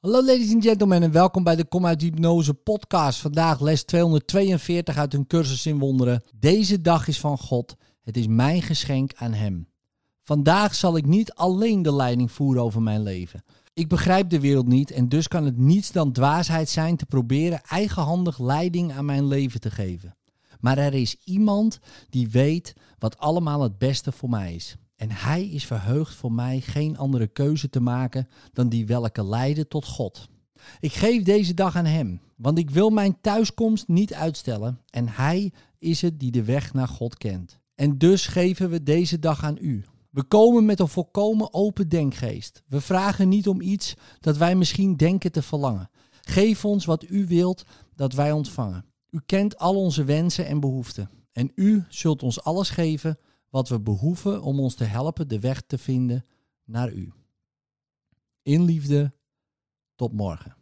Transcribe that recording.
Hallo ladies and gentlemen en welkom bij de Kom uit Hypnose podcast. Vandaag les 242 uit een cursus in wonderen. Deze dag is van God. Het is mijn geschenk aan Hem. Vandaag zal ik niet alleen de leiding voeren over mijn leven. Ik begrijp de wereld niet en dus kan het niets dan dwaasheid zijn te proberen eigenhandig leiding aan mijn leven te geven. Maar er is iemand die weet wat allemaal het beste voor mij is. En hij is verheugd voor mij geen andere keuze te maken dan die welke leiden tot God. Ik geef deze dag aan hem, want ik wil mijn thuiskomst niet uitstellen en hij is het die de weg naar God kent. En dus geven we deze dag aan u. We komen met een volkomen open denkgeest. We vragen niet om iets dat wij misschien denken te verlangen. Geef ons wat u wilt dat wij ontvangen. U kent al onze wensen en behoeften. En u zult ons alles geven wat we behoeven om ons te helpen de weg te vinden naar u. In liefde, tot morgen.